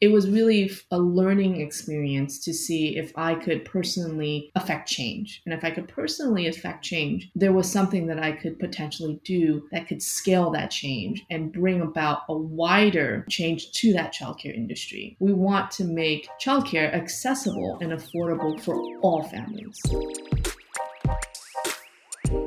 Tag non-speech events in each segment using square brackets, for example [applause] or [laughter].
it was really a learning experience to see if I could personally affect change. And if I could personally affect change, there was something that I could potentially do that could scale that change and bring about a wider change to that childcare industry. We want to make childcare accessible and affordable for all families.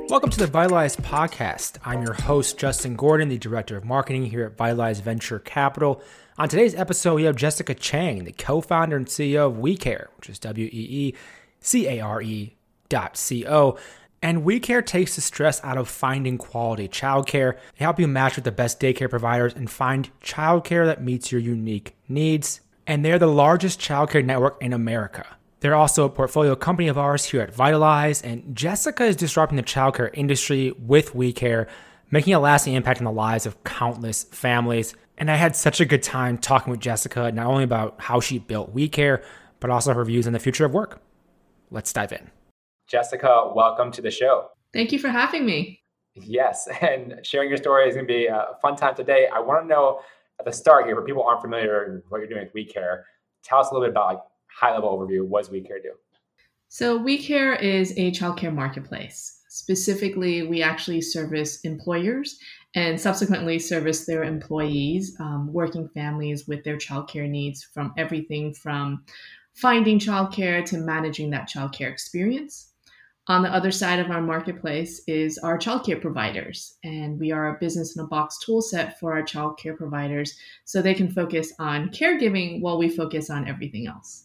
Welcome to the Vitalize podcast. I'm your host, Justin Gordon, the Director of Marketing here at Vitalize Venture Capital. On today's episode, we have Jessica Chang, the co founder and CEO of WeeCare, which is W E E C A R E dot C O. And WeeCare takes the stress out of finding quality childcare. They help you match with the best daycare providers and find childcare that meets your unique needs. And they're the largest childcare network in America. They're also a portfolio company of ours here at Vitalize, and Jessica is disrupting the childcare industry with WeeCare, making a lasting impact on the lives of countless families. And I had such a good time talking with Jessica, not only about how she built WeeCare, but also her views on the future of work. Let's dive in. Jessica, welcome to the show. Thank you for having me. Yes, [laughs] and sharing your story is going to be a fun time today. I want to know at the start here, for people aren't familiar with what you're doing with WeeCare, tell us a little bit about like high level overview. What does WeeCare do? So WeeCare is a childcare marketplace. Specifically, we actually service employers and subsequently service their employees, um, working families with their childcare needs from everything from finding childcare to managing that childcare experience. On the other side of our marketplace is our childcare providers, and we are a business in a box toolset for our childcare providers so they can focus on caregiving while we focus on everything else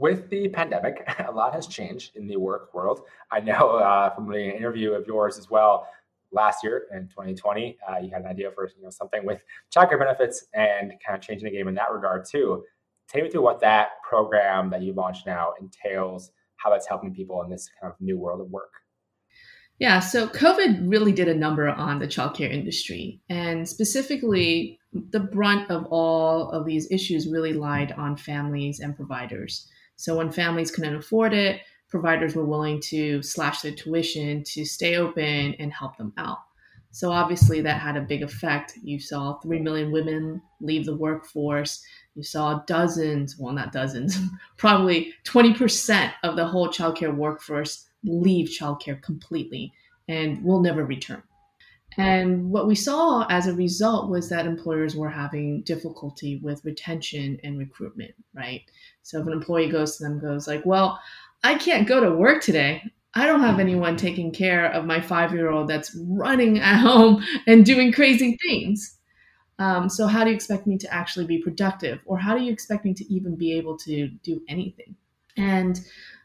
with the pandemic, [laughs] a lot has changed in the work world. I know uh, from the interview of yours as well last year in 2020, uh, you had an idea for you know something with childcare benefits and kind of changing the game in that regard too. Take me through what that program that you launched now entails, how that's helping people in this kind of new world of work. Yeah, so COVID really did a number on the childcare industry, and specifically, the brunt of all of these issues really lied on families and providers. So when families couldn't afford it, providers were willing to slash their tuition to stay open and help them out. So obviously that had a big effect. You saw 3 million women leave the workforce. You saw dozens, well, not dozens, [laughs] probably 20% of the whole childcare workforce leave childcare completely and will never return. And what we saw as a result was that employers were having difficulty with retention and recruitment, right? So if an employee goes to them, goes like, well, I can't go to work today. I don't have anyone taking care of my five year old that's running at home and doing crazy things. Um, so, how do you expect me to actually be productive? Or how do you expect me to even be able to do anything? And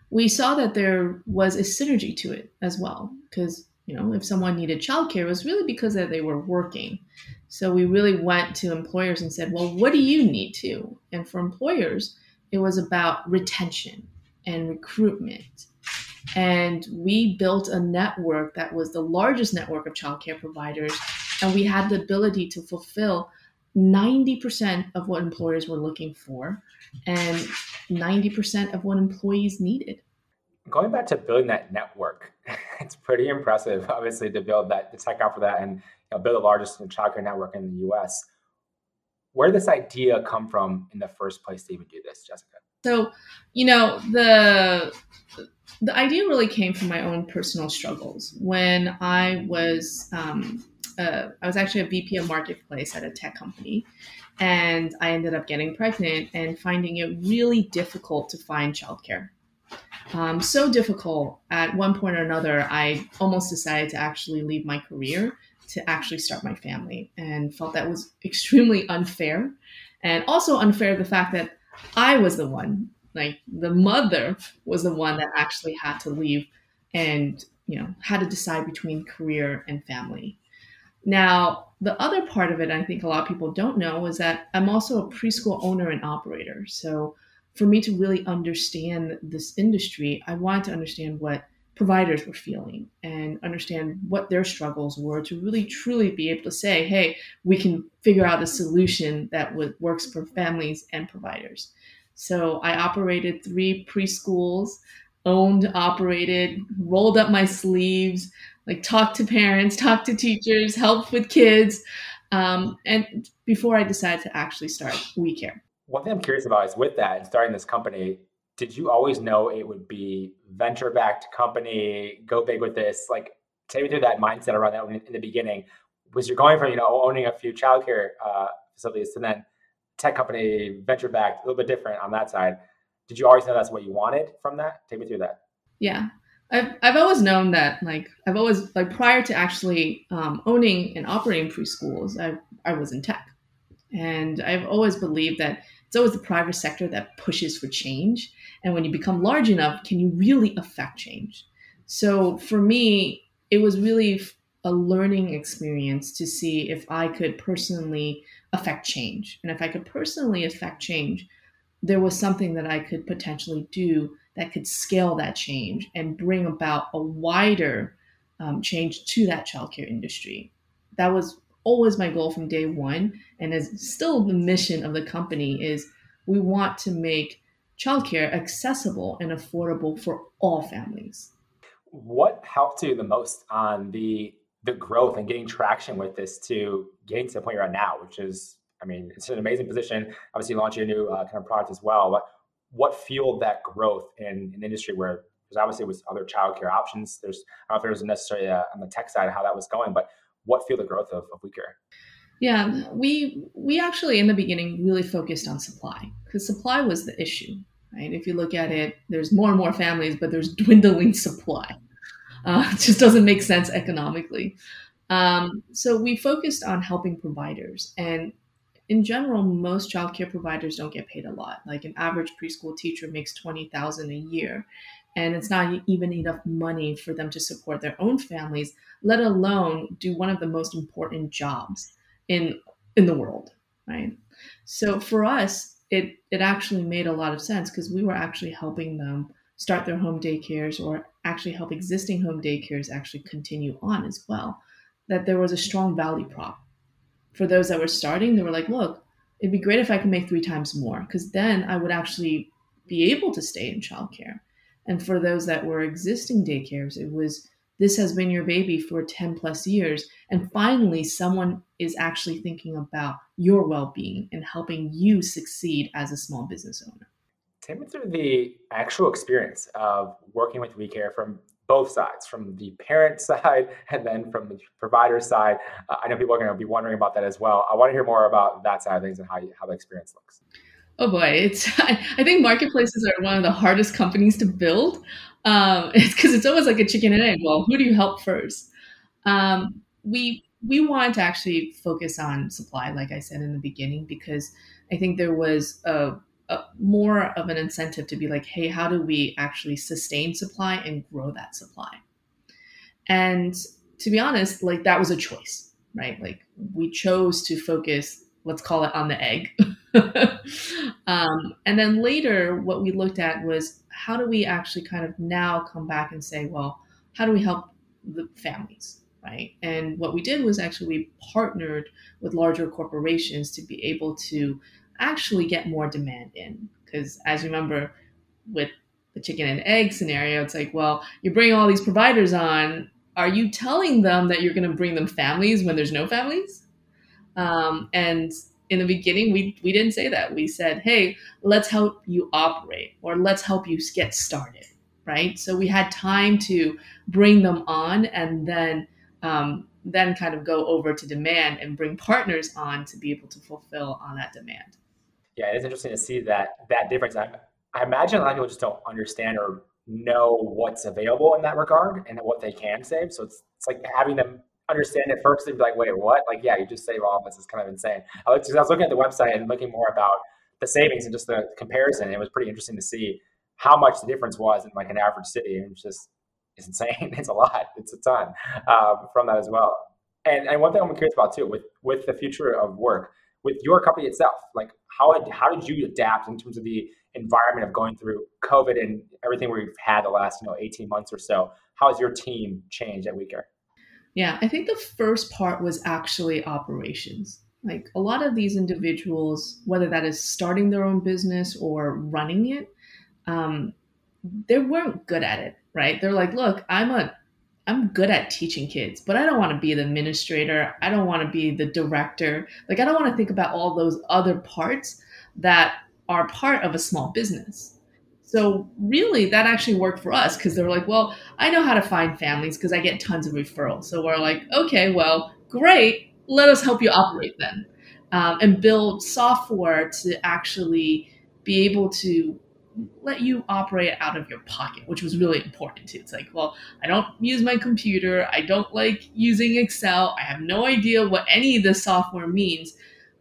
we saw that there was a synergy to it as well, because you know, if someone needed childcare, it was really because they were working. So we really went to employers and said, well, what do you need to? And for employers, it was about retention and recruitment. And we built a network that was the largest network of childcare providers. And we had the ability to fulfill 90% of what employers were looking for and 90% of what employees needed going back to building that network, [laughs] it's pretty impressive, obviously, to build that, to tech out for that and you know, build the largest childcare network in the US. Where did this idea come from in the first place to even do this, Jessica? So, you know, the the idea really came from my own personal struggles. When I was um, uh, I was actually a VP of marketplace at a tech company, and I ended up getting pregnant and finding it really difficult to find childcare um, so difficult. At one point or another, I almost decided to actually leave my career to actually start my family and felt that was [laughs] extremely unfair. And also unfair the fact that I was the one, like the mother was the one that actually had to leave and, you know, had to decide between career and family. Now, the other part of it, I think a lot of people don't know, is that I'm also a preschool owner and operator. So for me to really understand this industry, I wanted to understand what providers were feeling and understand what their struggles were to really truly be able to say, hey, we can figure out a solution that would, works for families and providers. So I operated three preschools, owned, operated, rolled up my sleeves, like talked to parents, [laughs] talked to teachers, helped with kids. Um, and before I decided to actually start WeeCare. One thing I'm curious about is with that and starting this company, did you always know it would be venture backed company, go big with this? Like, take me through that mindset around that in the beginning. Was you're going from you know owning a few childcare uh, facilities to then tech company, venture backed, a little bit different on that side. Did you always know that's what you wanted from that? Take me through that. Yeah. I've, I've always known that like I've always like prior to actually um, owning and operating preschools I, I was in tech and I've always believed that it's always the private sector that pushes for change and when you become large enough can you really affect change so for me it was really a learning experience to see if I could personally affect change. And if I could personally affect change, there was something that I could potentially do that could scale that change and bring about a wider um, change to that childcare industry. That was always my goal from day one, and is still the mission of the company. Is we want to make childcare accessible and affordable for all families. What helped you the most on the the growth and getting traction with this to getting to the point you're at now, which is, I mean, it's an amazing position. Obviously, launching a new uh, kind of product as well. But what fueled that growth in an industry where there's obviously was other childcare options. There's I don't know if there was necessarily on the tech side how that was going, but what fueled the growth of, of WeeCare? Yeah, we we actually in the beginning really focused on supply because supply was the issue. Right? If you look at it, there's more and more families, but there's [laughs] dwindling supply. Uh, it just doesn't make sense economically. Um, so we focused on helping providers. And in general, most childcare providers don't get paid a lot. Like an average preschool teacher makes 20000 a year. And it's not even enough money for them to support their own families, let alone do one of the most important jobs in in the world, right? So for us, it it actually made a lot of sense because we were actually helping them start their home daycares or actually help existing home daycares actually continue on as well. That there was a strong value prop. For those that were starting, they were like, look, it'd be great if I could make three times more, because then I would actually be able to stay in childcare. And for those that were existing daycares, it was this has been your baby for 10 plus years. And finally, someone is actually thinking about your well being and helping you succeed as a small business owner. Take me through the actual experience of working with WeeCare from both sides, from the parent [laughs] side and then from the provider side. Uh, I know people are going to be wondering about that as well. I want to hear more about that side of things and how you, how the experience looks. Oh boy, it's [laughs] I think marketplaces are one of the hardest companies to build. Um, [laughs] it's because it's almost like a chicken and egg. Well, who do you help first? Um, we we want to actually focus on supply, like I said in the beginning, because I think there was a a, more of an incentive to be like, hey, how do we actually sustain supply and grow that supply? And to be honest, like that was a choice, right? Like we chose to focus, let's call it on the egg. [laughs] um, and then later, what we looked at was how do we actually kind of now come back and say, well, how do we help the families? Right. And what we did was actually we partnered with larger corporations to be able to actually get more demand in. Because as you remember with the chicken and egg scenario, it's like, well, you bring all these providers on. Are you telling them that you're going to bring them families when there's no families? Um, and in the beginning, we, we didn't say that. We said, hey, let's help you operate or let's help you get started, right? So we had time to bring them on and then um, then kind of go over to demand and bring partners on to be able to fulfill on that demand yeah, it's interesting to see that that difference. I, I imagine a lot of people just don't understand or know what's available in that regard and what they can save. So it's it's like having them understand it first and be like, wait, what? Like, yeah, you just save all of this. It's kind of insane. I was, I was looking at the website and looking more about the savings and just the comparison. It was pretty interesting to see how much the difference was in like an average city. And it's just it's insane. [laughs] It's a lot. It's a ton um, from that as well. And and one thing I'm curious about too with with the future of work with your company itself, like how how did you adapt in terms of the environment of going through COVID and everything we've had the last you know 18 months or so? How has your team changed at WeeCare? Yeah, I think the first part was actually operations. Like a lot of these individuals, whether that is starting their own business or running it, um, they weren't good at it, right? They're like, look, I'm a I'm good at teaching kids, but I don't want to be the administrator. I don't want to be the director. Like, I don't want to think about all those other parts. that are part of a small business. So really, that actually worked for us because they're like, well, I know how to find families because I get tons of referrals. So we're like, okay, well, great. Let us help you operate then, um, and build software to actually be able to let you operate out of your pocket, which was really important too. It's like, well, I don't use my computer. I don't like using Excel. I have no idea what any of this software means,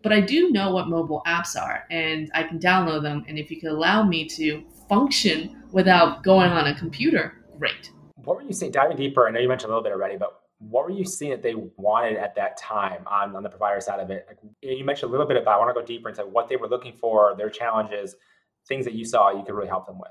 but I do know what mobile apps are and I can download them. And if you could allow me to function without going on a computer, great. What were you seeing, diving deeper? I know you mentioned a little bit already, but what were you seeing that they wanted at that time on, on the provider side of it? Like, you mentioned a little bit about, I want to go deeper into what they were looking for, their challenges things that you saw you could really help them with?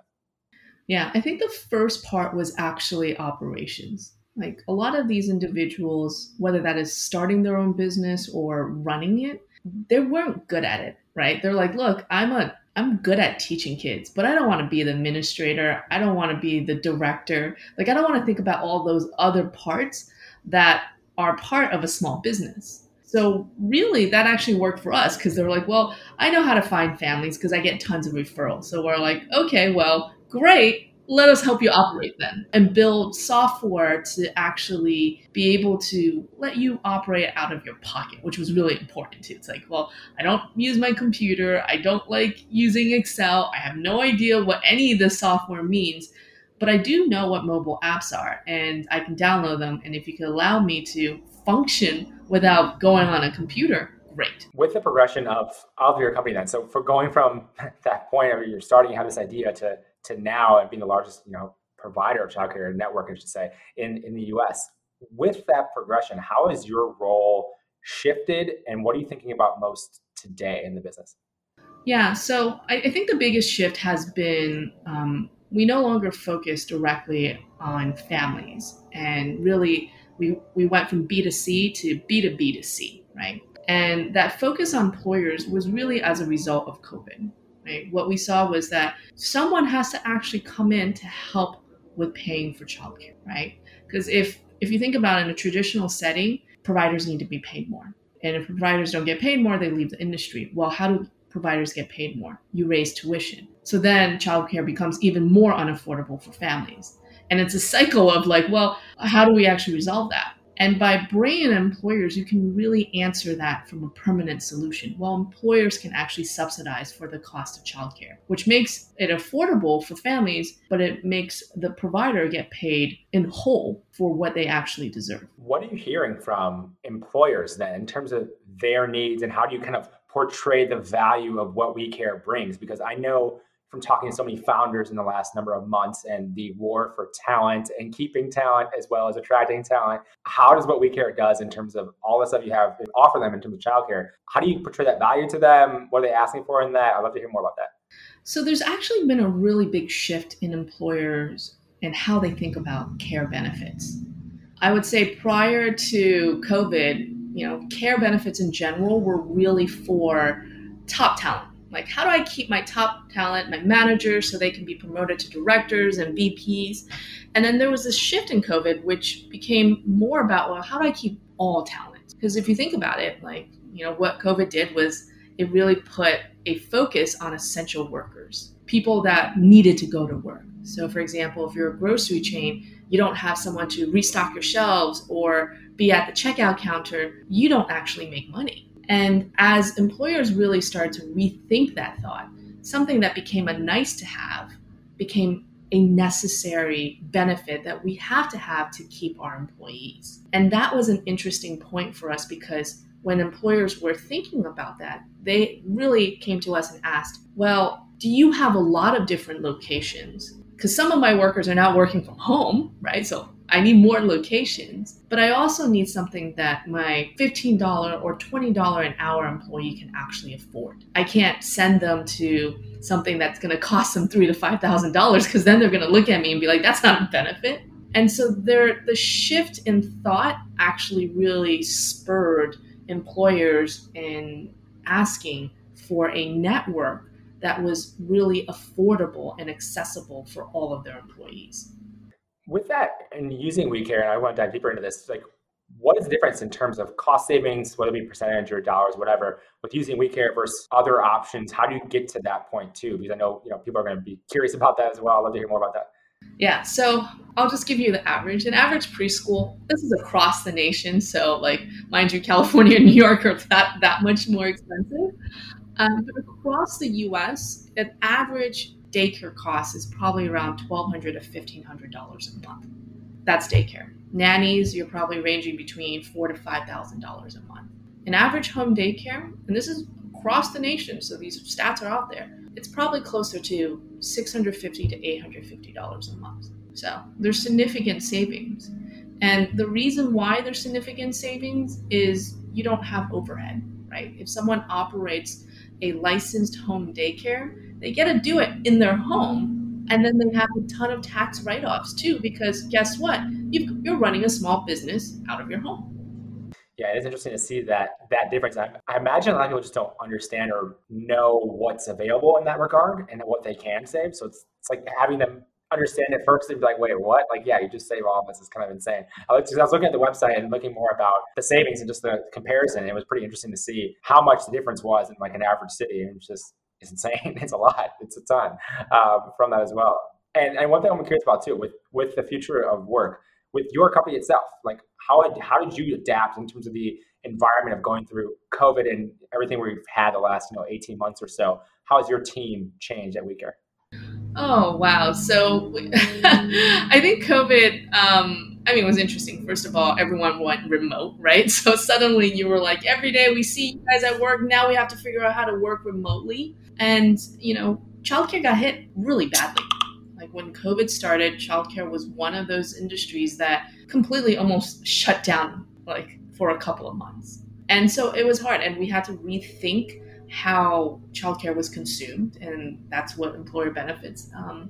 Yeah, I think the first part was actually operations. Like a lot of these individuals, whether that is starting their own business or running it, they weren't good at it, right? They're like, look, I'm a I'm good at teaching kids, but I don't want to be the administrator. I don't want to be the director. Like I don't want to think about all those other parts that are part of a small business. So really, that actually worked for us because they were like, well, I know how to find families because I get tons of referrals. So we're like, okay, well, great. Let us help you operate then and build software to actually be able to let you operate out of your pocket, which was really important. It's like, well, I don't use my computer. I don't like using Excel. I have no idea what any of this software means but I do know what mobile apps are and I can download them. And if you could allow me to function without going on a computer, great. With the progression of of your company then, so for going from [laughs] that point where you're starting, you have this idea to to now and being the largest, you know, provider of childcare network, I should say, in, in the US. With that progression, how has your role shifted and what are you thinking about most today in the business? Yeah, so I, I think the biggest shift has been um, we no longer focus directly on families and really we, we went from B2C to B2B to C, right? And that focus on employers was really as a result of COVID, right? What we saw was that someone has to actually come in to help with paying for childcare, right? Because if if you think about it in a traditional setting, providers need to be paid more. And if providers don't get paid more, they leave the industry. Well, how do providers get paid more? You raise tuition. So then childcare becomes even more unaffordable for families. And it's a cycle of like, well, how do we actually resolve that? And by bringing in employers, you can really answer that from a permanent solution. Well, employers can actually subsidize for the cost of childcare, which makes it affordable for families, but it makes the provider get paid in whole for what they actually deserve. What are you hearing from employers then in terms of their needs and how do you kind of portray the value of what WeeCare brings? Because I know from talking to so many founders in the last number of months and the war for talent and keeping talent as well as attracting talent. How does what WeeCare does in terms of all the stuff you have to offer them in terms of childcare? How do you portray that value to them? What are they asking for in that? I'd love to hear more about that. So there's actually been a really big shift in employers and how they think about care benefits. I would say prior to COVID, you know, care benefits in general were really for top talent like, how do I keep my top talent, my managers, so they can be promoted to directors and VPs? And then there was this shift in COVID, which became more about, well, how do I keep all talent? Because if you think about it, like, you know, what COVID did was it really put a focus on essential workers, people that needed to go to work. So, for example, if you're a grocery chain, you don't have someone to restock your shelves or be at the checkout counter, you don't actually make money. And as employers really started to rethink that thought, something that became a nice to have became a necessary benefit that we have to have to keep our employees. And that was an interesting point for us because when employers were thinking about that, they really came to us and asked, well, do you have a lot of different locations? Because some of my workers are now working from home, right? So I need more locations, but I also need something that my $15 or $20 an hour employee can actually afford. I can't send them to something that's going to cost them three to five thousand dollars because then they're going to look at me and be like, "That's not a benefit." And so there, the shift in thought actually really spurred employers in asking for a network that was really affordable and accessible for all of their employees with that and using WeeCare, and I want to dive deeper into this, like what is the difference in terms of cost savings, whether it be percentage or dollars, whatever, with using WeeCare versus other options? How do you get to that point too? Because I know you know people are going to be curious about that as well. I'd love to hear more about that. Yeah, so I'll just give you the average. An average preschool, this is across the nation. So, like, mind you, California and New York are that, that much more expensive. Um, but across the US, an average daycare cost is probably around 1,200 to $1,500 a month. That's daycare. Nannies, you're probably ranging between four to $5,000 a month. An average home daycare, and this is across the nation, so these stats are out there, it's probably closer to $650 to $850 a month. So there's significant savings. And the reason why there's significant savings is you don't have overhead, right? If someone operates a licensed home daycare, they get to do it in their home. And then they have a ton of tax write offs too, because guess what? you you're running a small business out of your home yeah, it is interesting to see that that difference. I, I, imagine a lot of people just don't understand or know what's available in that regard and what they can save. So it's it's like having them understand it first and be like, wait, what? Like, yeah, you just save all this. It's kind of insane. I was, I was looking at the website and looking more about the savings and just the comparison. It was pretty interesting to see how much the difference was in like an average city. And just it's insane. [laughs] It's a lot. It's a ton um, from that as well. And and one thing I'm curious about too with with the future of work with your company itself like how how did you adapt in terms of the environment of going through covid and everything we've had the last you know 18 months or so how has your team changed at WeeCare? oh wow so [laughs] i think covid um, I mean, it was interesting. First of all, everyone went remote, right? [laughs] So suddenly you were like, every day we see you guys at work. Now we have to figure out how to work remotely. And, you know, childcare got hit really badly like when COVID started, childcare was one of those industries that completely almost shut down like for a couple of months. And so it was hard and we had to rethink how childcare was consumed and that's what employer benefits um,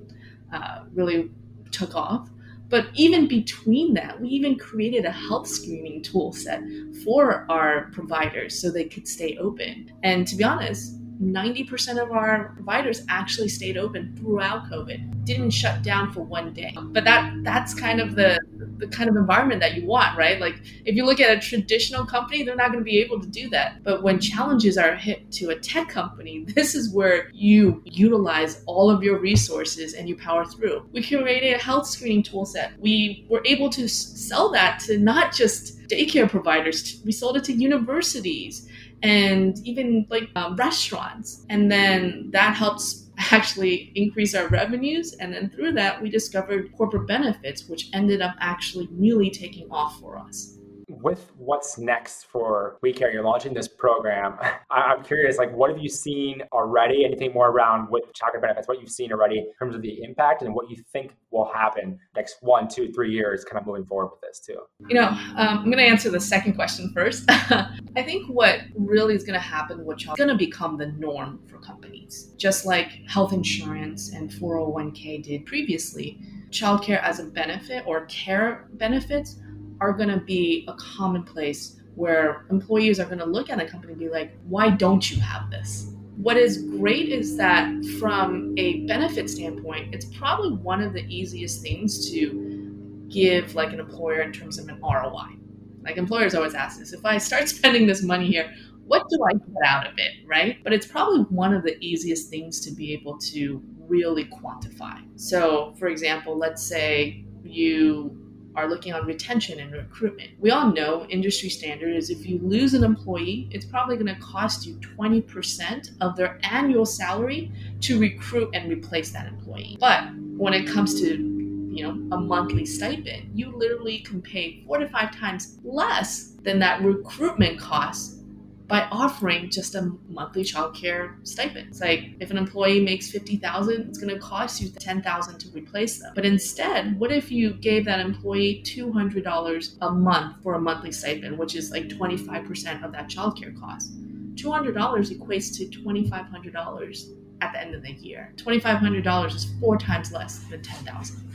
uh, really took off. But even between that, we even created a health screening tool set for our providers so they could stay open. And to be honest, 90% of our providers actually stayed open throughout COVID, didn't shut down for one day. Um, but that that's kind of the the kind of environment that you want, right? Like if you look at a traditional company, they're not going to be able to do that. But when challenges are hit to a tech company, [laughs] this is where you utilize all of your resources and you power through. We created a health screening tool set. We were able to sell that to not just daycare providers, we sold it to universities and even like um, restaurants. And then that helps actually increase our revenues. And then through that, we discovered corporate benefits, which ended up actually really taking off for us with what's next for WeeCare, you're launching this program. I'm curious, like, what have you seen already? Anything more around with childcare benefits? What you've seen already in terms of the impact and what you think will happen next one, two, three years, kind of moving forward with this too. You know, um, I'm going to answer the second question first. [laughs] I think what really is going to happen, with which is going to become the norm for companies, just like health insurance and 401k did previously. Childcare as a benefit or care benefits are going to be a commonplace where employees are going to look at a company and be like, why don't you have this? What is great is that from a benefit standpoint, it's probably one of the easiest things to give like an employer in terms of an ROI. Like employers always ask this if I start [laughs] spending this money here, what do I get out of it, right? But it's probably one of the easiest things to be able to really quantify. So, for example, let's say you are looking on retention and recruitment. We all know industry standard is if you lose an employee, it's probably going to cost you 20% of their annual salary to recruit and replace that employee. But when it comes to you know a monthly stipend, you literally can pay four to five times less than that recruitment cost by offering just a monthly childcare stipend. It's like if an employee makes 50,000, it's going to cost you 10,000 to replace them. But instead, what if you gave that employee $200 a month for a monthly stipend, which is like 25% of that childcare cost? $200 equates to $2,500 at the end of the year. $2,500 is four times less than 10,000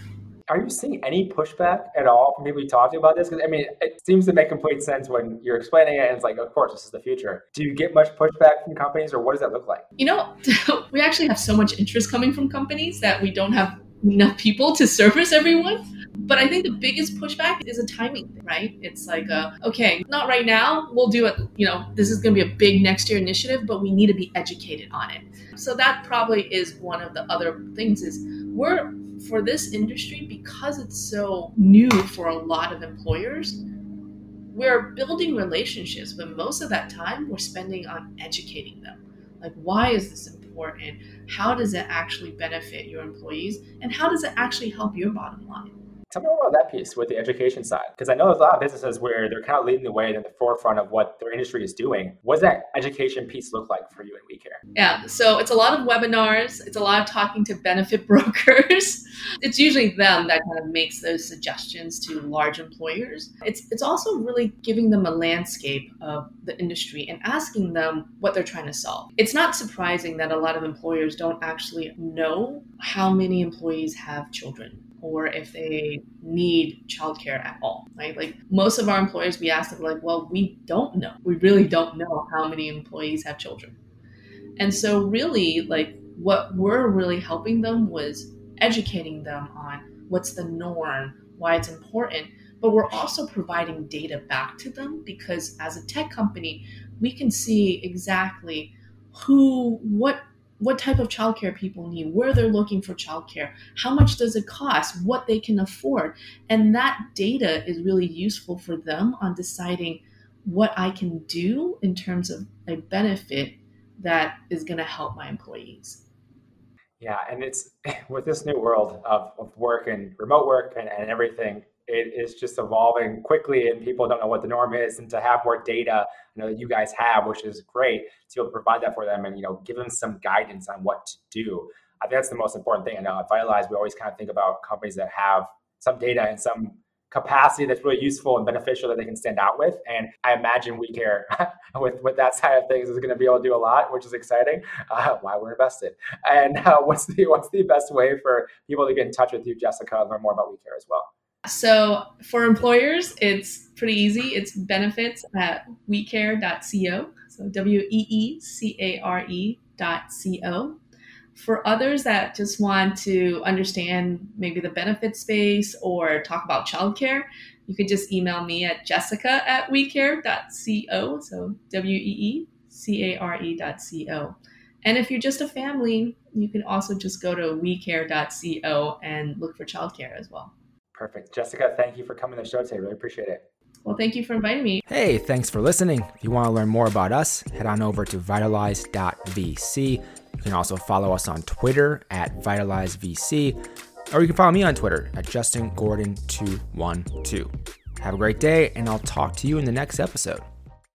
are you seeing any pushback at all from people you talk to about this? Because I mean, it seems to make complete sense when you're explaining it, and it's like, of course, this is the future. Do you get much pushback from companies, or what does that look like? You know, [laughs] we actually have so much interest coming from companies that we don't have enough people to service everyone. But I think the biggest pushback is a timing thing, right? It's like, uh, okay, not right now. We'll do it. You know, this is going to be a big next year initiative, but we need to be educated on it. So that probably is one of the other things. Is we're for this industry because it's so new for a lot of employers. We're building relationships, but most of that time we're spending on educating them. Like, why is this important? How does it actually benefit your employees? And how does it actually help your bottom line? Tell me about that piece with the education side, because I know there's a lot of businesses where they're kind of leading the way in the forefront of what their industry is doing. What does that education piece look like for you in WeeCare? Yeah, so it's a lot of webinars. It's a lot of talking to benefit [laughs] brokers. it's usually them that kind of makes those suggestions to large employers. It's it's also really giving them a landscape of the industry and asking them what they're trying to solve. It's not surprising that a lot of employers don't actually know how many employees have children or if they need childcare at all, right? Like most of our employers, we ask them like, well, we don't know. We really don't know how many employees have children. And so really like what we're really helping them was educating them on what's the norm, why it's important, but we're also providing data back to them because as a tech company, we can see exactly who, what what type of childcare people need, where they're looking for childcare, how much does it cost, what they can afford. And that data is really useful for them on deciding what I can do in terms of a benefit that is going to help my employees. Yeah, and it's [laughs] with this new world of, of work and remote work and, and everything, it is just evolving quickly and people don't know what the norm is. And to have more data you know that you guys have which is great to be able to provide that for them and you know give them some guidance on what to do i think that's the most important thing. I know at vitalize we always kind of think about companies that have some data and some capacity that's really useful and beneficial that they can stand out with. And i imagine WeeCare [laughs] with with that side of things is going to be able to do a lot which is exciting. [laughs] Uh, why we're invested? And uh, [laughs] what's the what's the best way for people to get in touch with you jessica and learn more about WeeCare as well so for employers, it's pretty easy. It's benefits at weecare.co. So W E E C A R E dot C O. For others that just want to understand maybe the benefit space or talk about childcare, you could just email me at jessica at weecare.co. So W E E C A R E dot C O. And if you're just a family, you can also just go to weecare.co and look for childcare as well. Perfect. Jessica, thank you for coming to the show today. Really appreciate it. Well, thank you for inviting me. Hey, thanks for listening. If you want to learn more about us, head on over to vitalize.vc. You can also follow us on Twitter at vitalizevc, or you can follow me on Twitter at justingordon212. Have a great day, and I'll talk to you in the next episode.